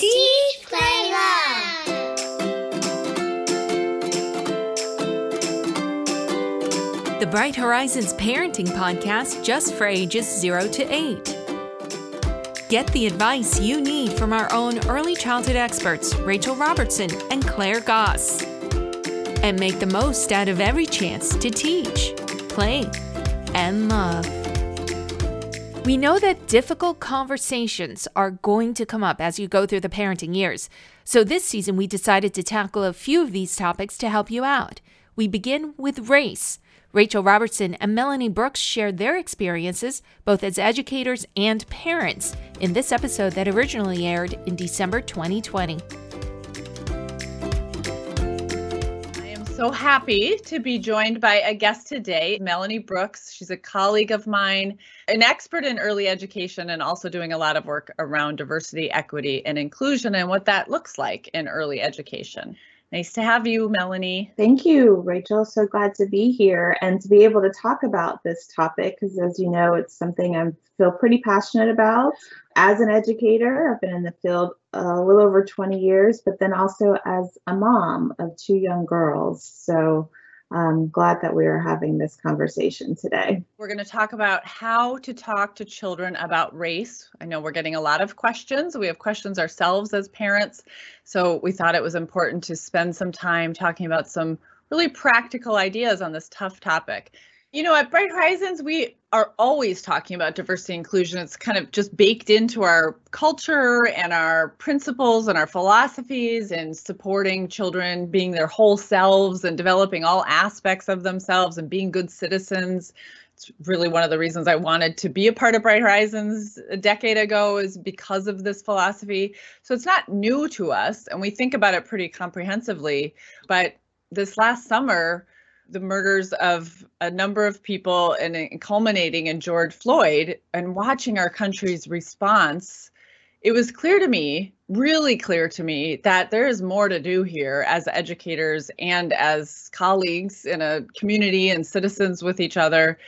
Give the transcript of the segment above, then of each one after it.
is Play Love. The Bright Horizons Parenting Podcast just for ages 0 to 8. Get the advice you need from our own early childhood experts, Rachel Robertson and Claire Goss. And make the most out of every chance to teach, play, and love. We know that difficult conversations are going to come up as you go through the parenting years. So this season, we decided to tackle a few of these topics to help you out. We begin with race. Rachel Robertson and Melanie Brooks shared their experiences, both as educators and parents, in this episode that originally aired in December 2020. So happy to be joined by a guest today, Melanie Brooks. She's a colleague of mine, an expert in early education, and also doing a lot of work around diversity, equity, and inclusion and what that looks like in early education. Nice to have you, Melanie. Thank you, Rachel. So glad to be here and to be able to talk about this topic because, as you know, it's something I feel pretty passionate about. As an educator, I've been in the field a little over 20 years, but then also as a mom of two young girls. So I'm glad that we are having this conversation today. We're going to talk about how to talk to children about race. I know we're getting a lot of questions. We have questions ourselves as parents. So we thought it was important to spend some time talking about some really practical ideas on this tough topic. You know, at Bright Horizons, we are always talking about diversity inclusion. It's kind of just baked into our culture and our principles and our philosophies and supporting children being their whole selves and developing all aspects of themselves and being good citizens. It's really one of the reasons I wanted to be a part of Bright Horizons a decade ago is because of this philosophy. So it's not new to us and we think about it pretty comprehensively. But this last summer, the murders of a number of people and culminating in George Floyd and watching our country's response, it was clear to me, really clear to me, that there is more to do here as educators and as colleagues in a community and citizens with each other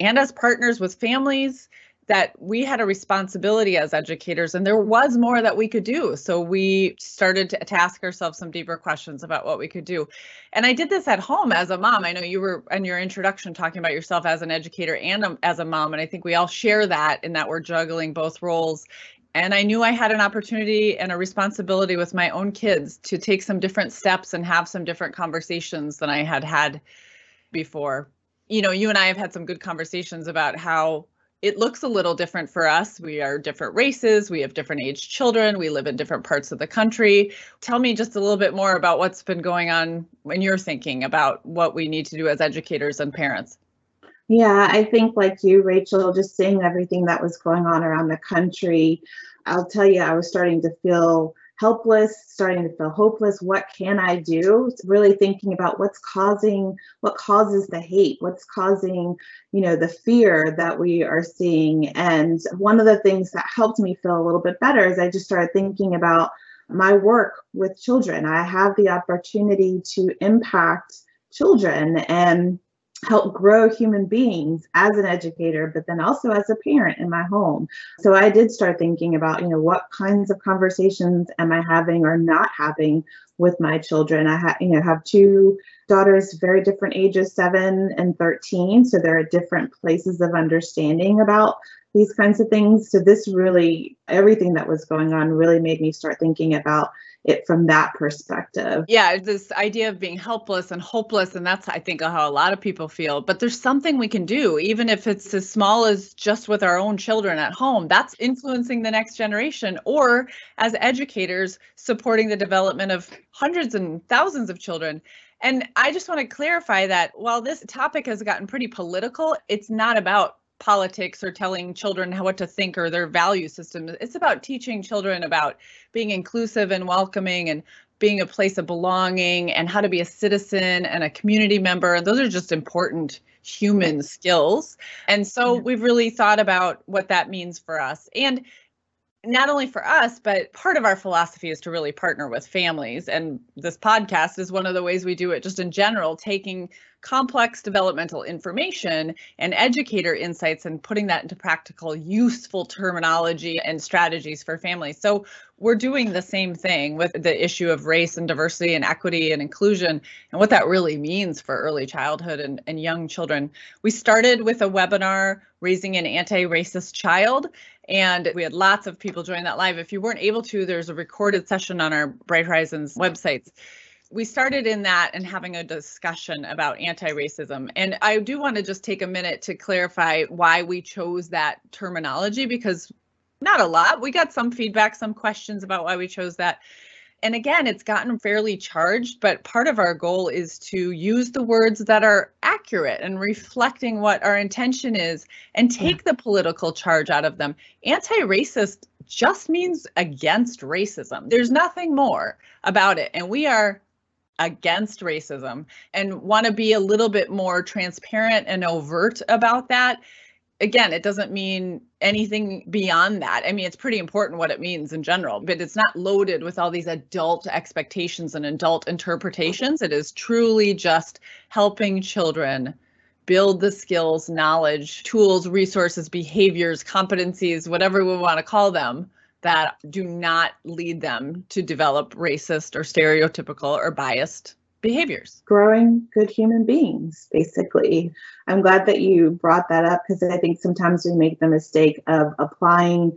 and as partners with families that we had a responsibility as educators and there was more that we could do. So we started to, ask ourselves some deeper questions about what we could do. And I did this at home as a mom. I know you were in your introduction talking about yourself as an educator and a, as a mom. And I think we all share that in that we're juggling both roles. And I knew I had an opportunity and a responsibility with my own kids to take some different steps and have some different conversations than I had had before. You know, you and I have had some good conversations about how it looks a little different for us. We are different races, we have different age children, we live in different parts of the country. Tell me just a little bit more about what's been going on when you're thinking about what we need to do as educators and parents. Yeah, I think like you, Rachel, just seeing everything that was going on around the country, I'll tell you, I was starting to feel helpless, starting to feel hopeless. What can I do? Really thinking about what's causing, what causes the hate, what's causing, you know, the fear that we are seeing. And one of the things that helped me feel a little bit better is I just started thinking about my work with children. I have the opportunity to impact children and help grow human beings as an educator but then also as a parent in my home. So i did start thinking about you know what kinds of conversations am i having or not having with my children? I have you know have two daughters very different ages 7 and 13 so there are different places of understanding about these kinds of things. So this really everything that was going on really made me start thinking about it from that perspective. Yeah, this idea of being helpless and hopeless, and that's I think how a lot of people feel. But there's something we can do, even if it's as small as just with our own children at home. That's influencing the next generation, or as educators, supporting the development of hundreds and thousands of children. And I just want to clarify that while this topic has gotten pretty political, it's not about politics or telling children how what to think or their value system. It's about teaching children about being inclusive and welcoming and being a place of belonging and how to be a citizen and a community member. And those are just important human skills. And so we've really thought about what that means for us. And not only for us, but part of our philosophy is to really partner with families. And this podcast is one of the ways we do it, just in general, taking complex developmental information and educator insights and putting that into practical, useful terminology and strategies for families. So we're doing the same thing with the issue of race and diversity and equity and inclusion and what that really means for early childhood and, and young children. We started with a webinar, Raising an Anti-Racist Child, and we had lots of people join that live. If you weren't able to, there's a recorded session on our Bright Horizons websites we started in that and having a discussion about anti-racism. And I do want to just take a minute to clarify why we chose that terminology because not a lot. We got some feedback, some questions about why we chose that. And again, it's gotten fairly charged, but part of our goal is to use the words that are accurate and reflecting what our intention is and take the political charge out of them. Anti racist just means against racism. There's nothing more about it. And we are against racism and want to be a little bit more transparent and overt about that. Again, it doesn't mean anything beyond that. I mean, it's pretty important what it means in general, but it's not loaded with all these adult expectations and adult interpretations. It is truly just helping children build the skills, knowledge, tools, resources, behaviors, competencies, whatever we want to call them, that do not lead them to develop racist or stereotypical or biased behaviors. Growing good human beings, basically. I'm glad that you brought that up because I think sometimes we make the mistake of applying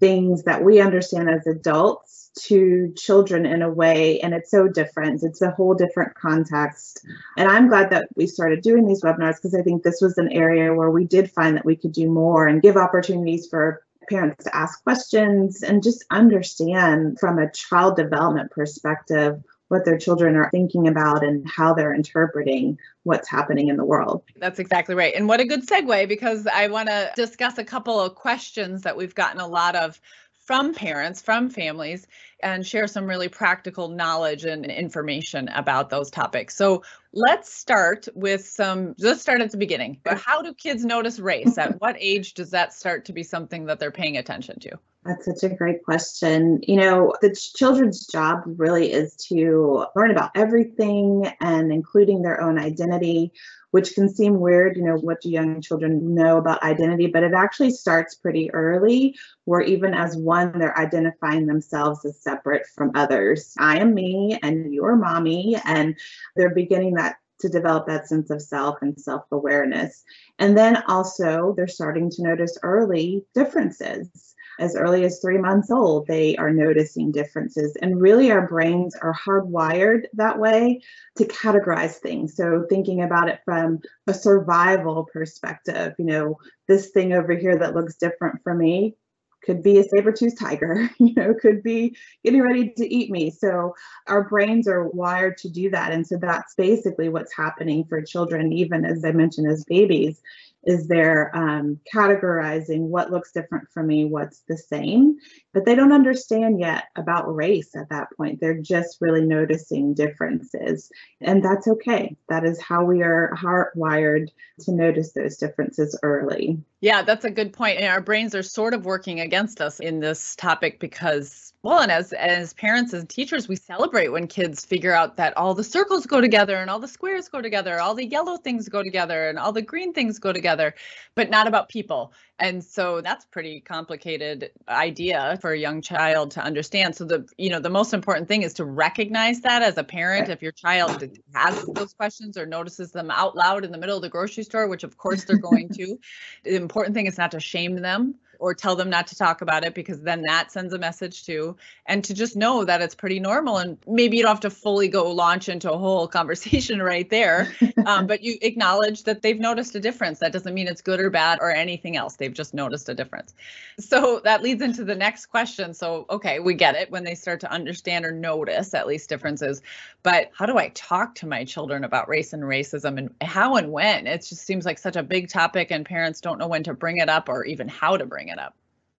things that we understand as adults to children in a way and it's so different it's a whole different context and i'm glad that we started doing these webinars because i think this was an area where we did find that we could do more and give opportunities for parents to ask questions and just understand from a child development perspective what their children are thinking about and how they're interpreting what's happening in the world. That's exactly right. And what a good segue because I want to discuss a couple of questions that we've gotten a lot of from parents, from families, and share some really practical knowledge and information about those topics. So let's start with some, let's start at the beginning. But how do kids notice race? At what age does that start to be something that they're paying attention to? That's such a great question. You know, the children's job really is to learn about everything and including their own identity which can seem weird, you know, what do young children know about identity? But it actually starts pretty early, where even as one, they're identifying themselves as separate from others. I am me and you're mommy. And they're beginning that to develop that sense of self and self awareness. And then also, they're starting to notice early differences as early as three months old, they are noticing differences. And really, our brains are hardwired that way to categorize things. So, thinking about it from a survival perspective, you know, this thing over here that looks different for me could be a saber-toothed tiger you know could be getting ready to eat me so our brains are wired to do that and so that's basically what's happening for children even as i mentioned as babies is they're um, categorizing what looks different for me, what's the same, but they don't understand yet about race at that point. They're just really noticing differences, and that's okay. That is how we are hardwired to notice those differences early. Yeah, that's a good point. And our brains are sort of working against us in this topic because well and as as parents and teachers we celebrate when kids figure out that all the circles go together and all the squares go together all the yellow things go together and all the green things go together but not about people and so that's pretty complicated idea for a young child to understand so the you know the most important thing is to recognize that as a parent if your child has those questions or notices them out loud in the middle of the grocery store which of course they're going to the important thing is not to shame them or tell them not to talk about it because then that sends a message too. And to just know that it's pretty normal and maybe you don't have to fully go launch into a whole conversation right there, um, but you acknowledge that they've noticed a difference. That doesn't mean it's good or bad or anything else. They've just noticed a difference. So that leads into the next question. So, okay, we get it when they start to understand or notice at least differences. But how do I talk to my children about race and racism and how and when? It just seems like such a big topic and parents don't know when to bring it up or even how to bring it up.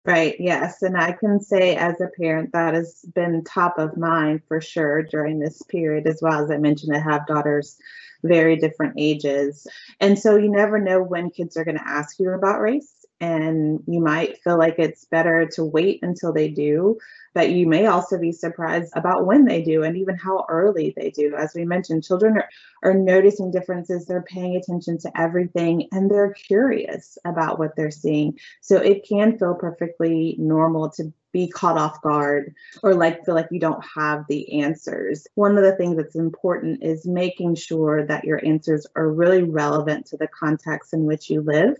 Right, yes. And I can say as a parent that has been top of mind for sure during this period as well. As I mentioned, I have daughters very different ages. And so you never know when kids are going to ask you about race and you might feel like it's better to wait until they do but you may also be surprised about when they do and even how early they do as we mentioned children are, are noticing differences they're paying attention to everything and they're curious about what they're seeing so it can feel perfectly normal to be caught off guard or like feel like you don't have the answers. One of the things that's important is making sure that your answers are really relevant to the context in which you live.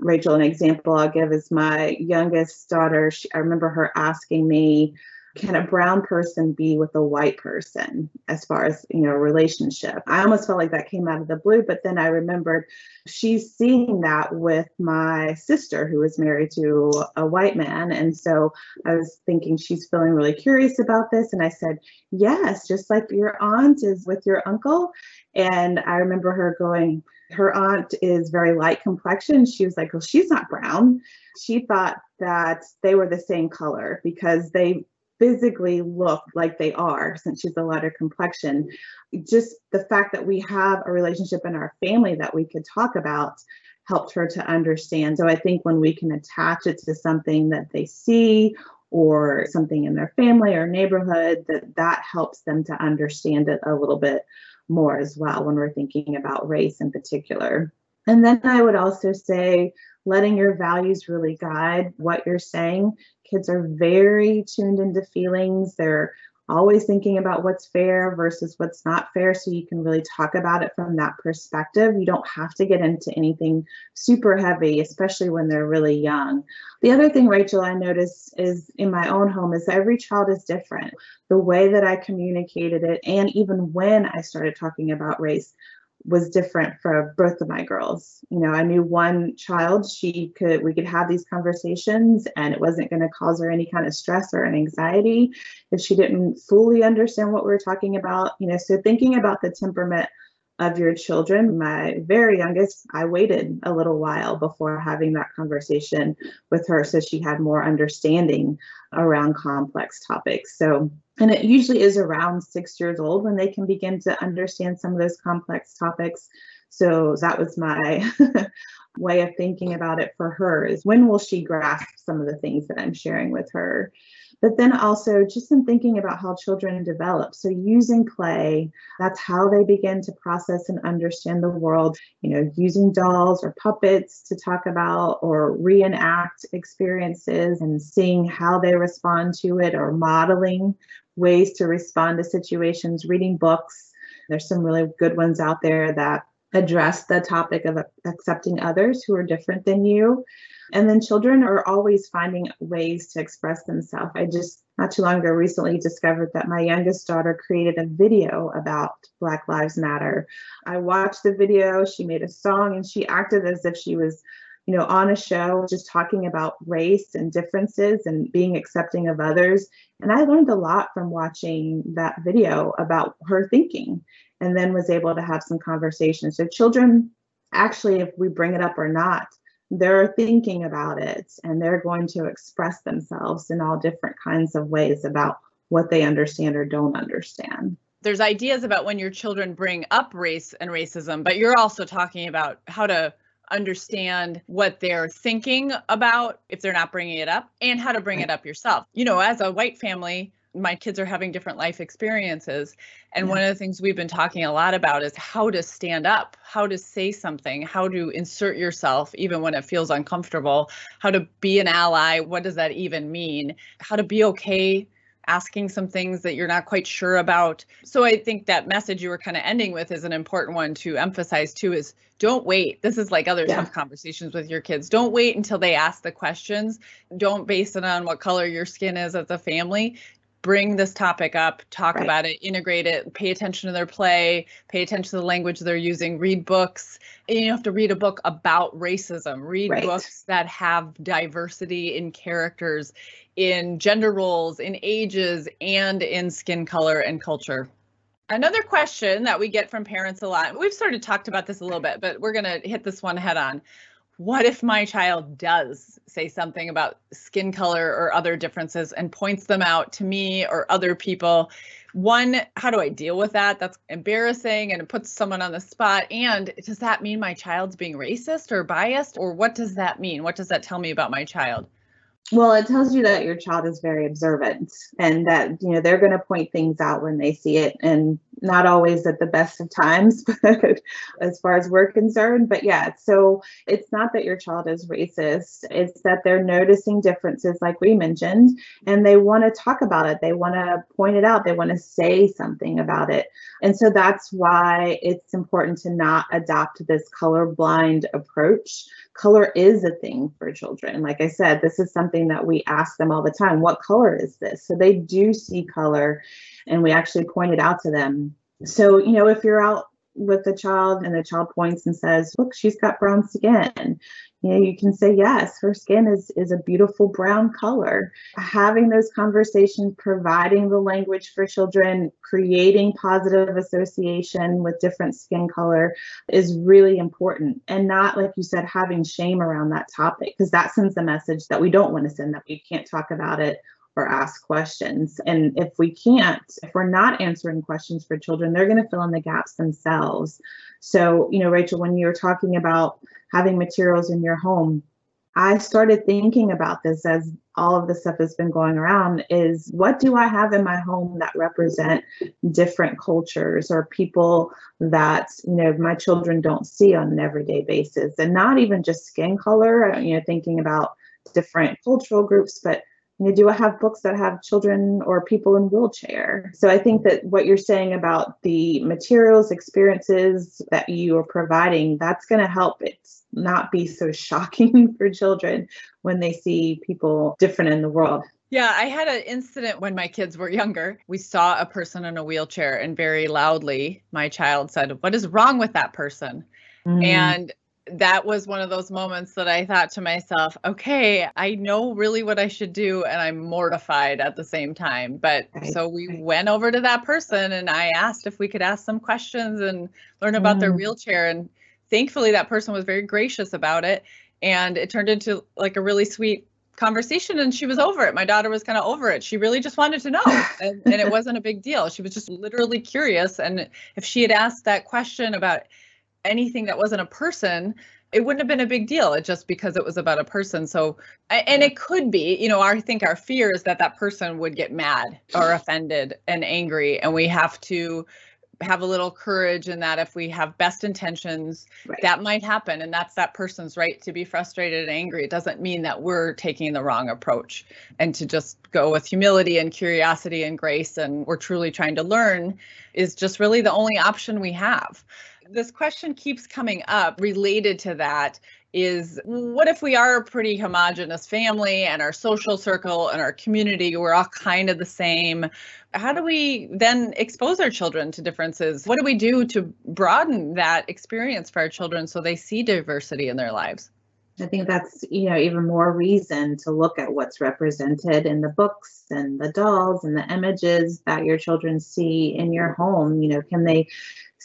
Rachel, an example I'll give is my youngest daughter. She, I remember her asking me, can a brown person be with a white person as far as you know relationship i almost felt like that came out of the blue but then i remembered she's seeing that with my sister who is married to a white man and so i was thinking she's feeling really curious about this and i said yes just like your aunt is with your uncle and i remember her going her aunt is very light complexion. She was like, well, she's not brown. She thought that they were the same color because they physically look like they are since she's a lighter complexion. Just the fact that we have a relationship in our family that we could talk about helped her to understand. So I think when we can attach it to something that they see or something in their family or neighborhood that that helps them to understand it a little bit more as well when we're thinking about race in particular. And then I would also say letting your values really guide what you're saying. Kids are very tuned into feelings. They're always thinking about what's fair versus what's not fair. So you can really talk about it from that perspective. You don't have to get into anything super heavy, especially when they're really young. The other thing, Rachel, I notice is in my own home is every child is different. The way that I communicated it, and even when I started talking about race, was different for both of my girls. You know, I knew one child, she could, we could have these conversations and it wasn't going to cause her any kind of stress or an anxiety if she didn't fully understand what we were talking about. You know, so thinking about the temperament of your children. My very youngest, I waited a little while before having that conversation with her so she had more understanding around complex topics. So, and it usually is around six years old when they can begin to understand some of those complex topics. So that was my way of thinking about it for her is when will she grasp some of the things that I'm sharing with her? but then also just in thinking about how children develop. So using play, that's how they begin to process and understand the world, you know, using dolls or puppets to talk about or reenact experiences and seeing how they respond to it or modeling ways to respond to situations, reading books. There's some really good ones out there that address the topic of accepting others who are different than you. And then children are always finding ways to express themselves. I just not too long ago recently discovered that my youngest daughter created a video about Black Lives Matter. I watched the video, she made a song, and she acted as if she was you know, on a show just talking about race and differences and being accepting of others. And I learned a lot from watching that video about her thinking and then was able to have some conversations. So children actually, if we bring it up or not, they're thinking about it and they're going to express themselves in all different kinds of ways about what they understand or don't understand. There's ideas about when your children bring up race and racism, but you're also talking about how to understand what they're thinking about if they're not bringing it up and how to bring it up yourself. You know, as a white family, my kids are having different life experiences. And yeah. one of the things we've been talking a lot about is how to stand up, how to say something, how to insert yourself, even when it feels uncomfortable, how to be an ally. What does that even mean? How to be okay asking some things that you're not quite sure about. So I think that message you were kind of ending with is an important one to emphasize too is don't wait. This is like other yeah. tough conversations with your kids. Don't wait until they ask the questions. Don't base it on what color your skin is as a family bring this topic up, talk right. about it, integrate it, pay attention to their play, pay attention to the language they're using, read books. And you have to read a book about racism, read right. books that have diversity in characters, in gender roles, in ages, and in skin color and culture. Another question that we get from parents a lot, we've sort of talked about this a little bit, but we're going to hit this one head on. what if my child does say something about skin color or other differences and points them out to me or other people? One, how do I deal with that? That's embarrassing and it puts someone on the spot. And does that mean my child's being racist or biased? Or what does that mean? What does that tell me about my child? Well, it tells you that your child is very observant and that, you know, they're going to point things out when they see it and not always at the best of times, but as far as we're concerned. But yeah, so it's not that your child is racist, it's that they're noticing differences, like we mentioned, and they want to talk about it. They want to point it out, they want to say something about it. And so that's why it's important to not adopt this colorblind approach color is a thing for children. Like I said, this is something that we ask them all the time what color is this? So they do see color, and we actually point it out to them. So, you know, if you're out with a child and the child points and says, Look, she's got brown skin, you know you can say yes. Her skin is is a beautiful brown color. Having those conversations providing the language for children creating positive association with different skin color is really important. And not like you said having shame around that topic because that sends the message that we don't want to send that we can't talk about it or ask questions. And if we can't, if we're not answering questions for children, they're going to fill in the gaps themselves. So, you know, Rachel, when you were talking about having materials in your home, I started thinking about this as all of the stuff that's been going around is what do I have in my home that represent different cultures or people that, you know, my children don't see on an everyday basis and not even just skin color, you know, thinking about different cultural groups, but you know, do I have books that have children or people in wheelchair? So I think that what you're saying about the materials, experiences that you are providing, that's going to help it not be so shocking for children when they see people different in the world. Yeah, I had an incident when my kids were younger. We saw a person in a wheelchair, and very loudly, my child said, What is wrong with that person? Mm. And that was one of those moments that I thought to myself, okay, I know really what I should do, and I'm mortified at the same time. But right. so we went over to that person and I asked if we could ask some questions and learn about mm. their wheelchair. And thankfully, that person was very gracious about it. And it turned into like a really sweet conversation and she was over it. My daughter was kind of over it. She really just wanted to know. And, and it wasn't a big deal. She was just literally curious. And if she had asked that question about, anything that wasn't a person it wouldn't have been a big deal it just because it was about a person. So and it could be you know i think our fear is that that person would get mad or offended and angry and we have to have a little courage in that if we have best intentions right. that might happen and that's that person's right to be frustrated and angry. It doesn't mean that we're taking the wrong approach and to just go with humility and curiosity and grace and we're truly trying to learn is just really the only option we have this question keeps coming up related to that is what if we are a pretty homogenous family and our social circle and our community we're all kind of the same? How do we then expose our children to differences? What do we do to broaden that experience for our children so they see diversity in their lives? I think that's you know even more reason to look at what's represented in the books and the dolls and the images that your children see in your home. You know, can they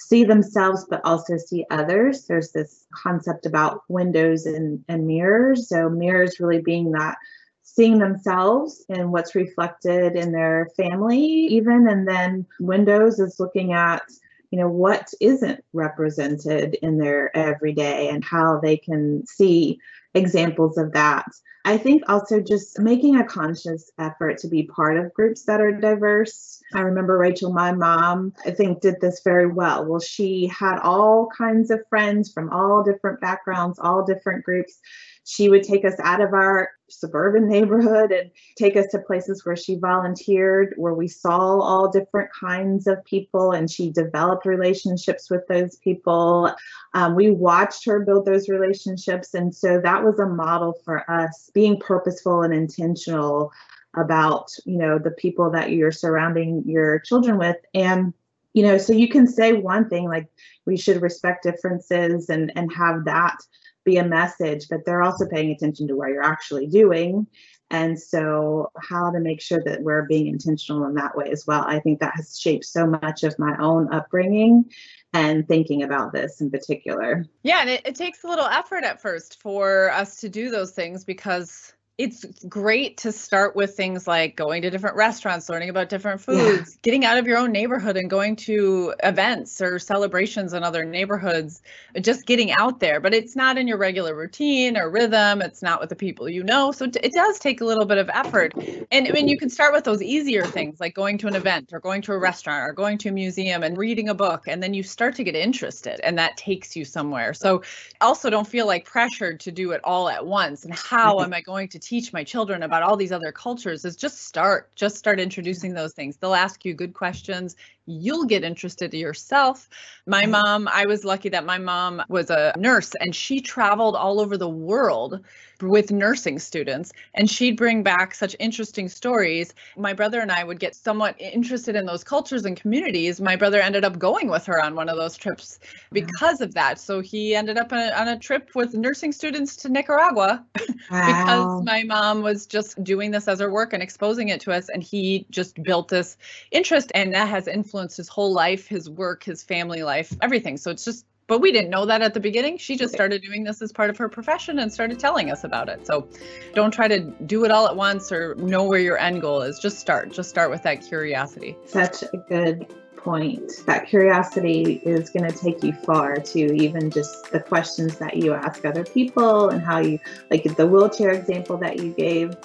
see themselves but also see others? There's this concept about windows and, and mirrors. So mirrors really being that seeing themselves and what's reflected in their family even and then windows is looking at you know what isn't represented in their everyday and how they can see examples of that i think also just making a conscious effort to be part of groups that are diverse. I remember rachel my mom i think did this very well. Well she had all kinds of friends from all different backgrounds all different groups she would take us out of our suburban neighborhood and take us to places where she volunteered, where we saw all different kinds of people, and she developed relationships with those people. Um, we watched her build those relationships, and so that was a model for us being purposeful and intentional about you know the people that you're surrounding your children with and you know so you can say one thing like we should respect differences and and have that be a message, but they're also paying attention to what you're actually doing And so, how to make sure that we're being intentional in that way as well. I think that has shaped so much of my own upbringing and thinking about this in particular. Yeah, and it, it takes a little effort at first for us to do those things because it's great to start with things like going to different restaurants, learning about different foods, yeah. getting out of your own neighborhood and going to events or celebrations in other neighborhoods, just getting out there. But it's not in your regular routine or rhythm. It's not with the people you know. So it does take a little bit of effort. And I mean, you can start with those easier things like going to an event or going to a restaurant or going to a museum and reading a book. And then you start to get interested and that takes you somewhere. So also don't feel like pressured to do it all at once. And how mm-hmm. am I going to teach my children about all these other cultures is just start just start introducing those things. They'll ask you good questions you'll get interested yourself. My mm-hmm. mom, I was lucky that my mom was a nurse and she traveled all over the world with nursing students and she'd bring back such interesting stories. My brother and I would get somewhat interested in those cultures and communities. My brother ended up going with her on one of those trips mm-hmm. because of that. So he ended up on a, on a trip with nursing students to Nicaragua wow. because my mom was just doing this as her work and exposing it to us and he just built this interest and that has influenced influenced his whole life, his work, his family life, everything. So it's just, but we didn't know that at the beginning. She just started doing this as part of her profession and started telling us about it. So don't try to do it all at once or know where your end goal is. Just start. Just start with that curiosity. Such a good point. That curiosity is going to take you far to even just the questions that you ask other people and how you, like the wheelchair example that you gave,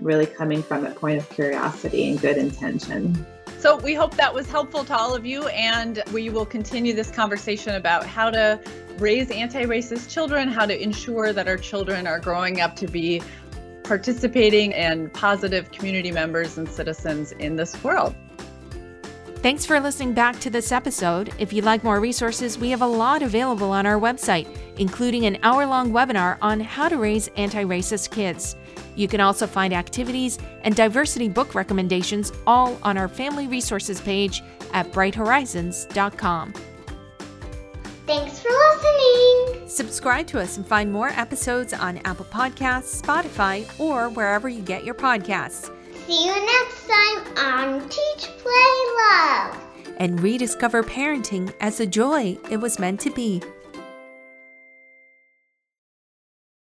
really coming from a point of curiosity and good intention. So we hope that was helpful to all of you, and we will continue this conversation about how to raise anti racist children, how to ensure that our children are growing up to be participating and positive community members and citizens in this world. Thanks for listening back to this episode. If you'd like more resources, we have a lot available on our website, including an hour long webinar on how to raise anti racist kids. You can also find activities and diversity book recommendations all on our family resources page at brighthorizons.com. Thanks for listening. Subscribe to us and find more episodes on Apple Podcasts, Spotify, or wherever you get your podcasts. See you next time on Teach Play Love. And rediscover parenting as the joy it was meant to be.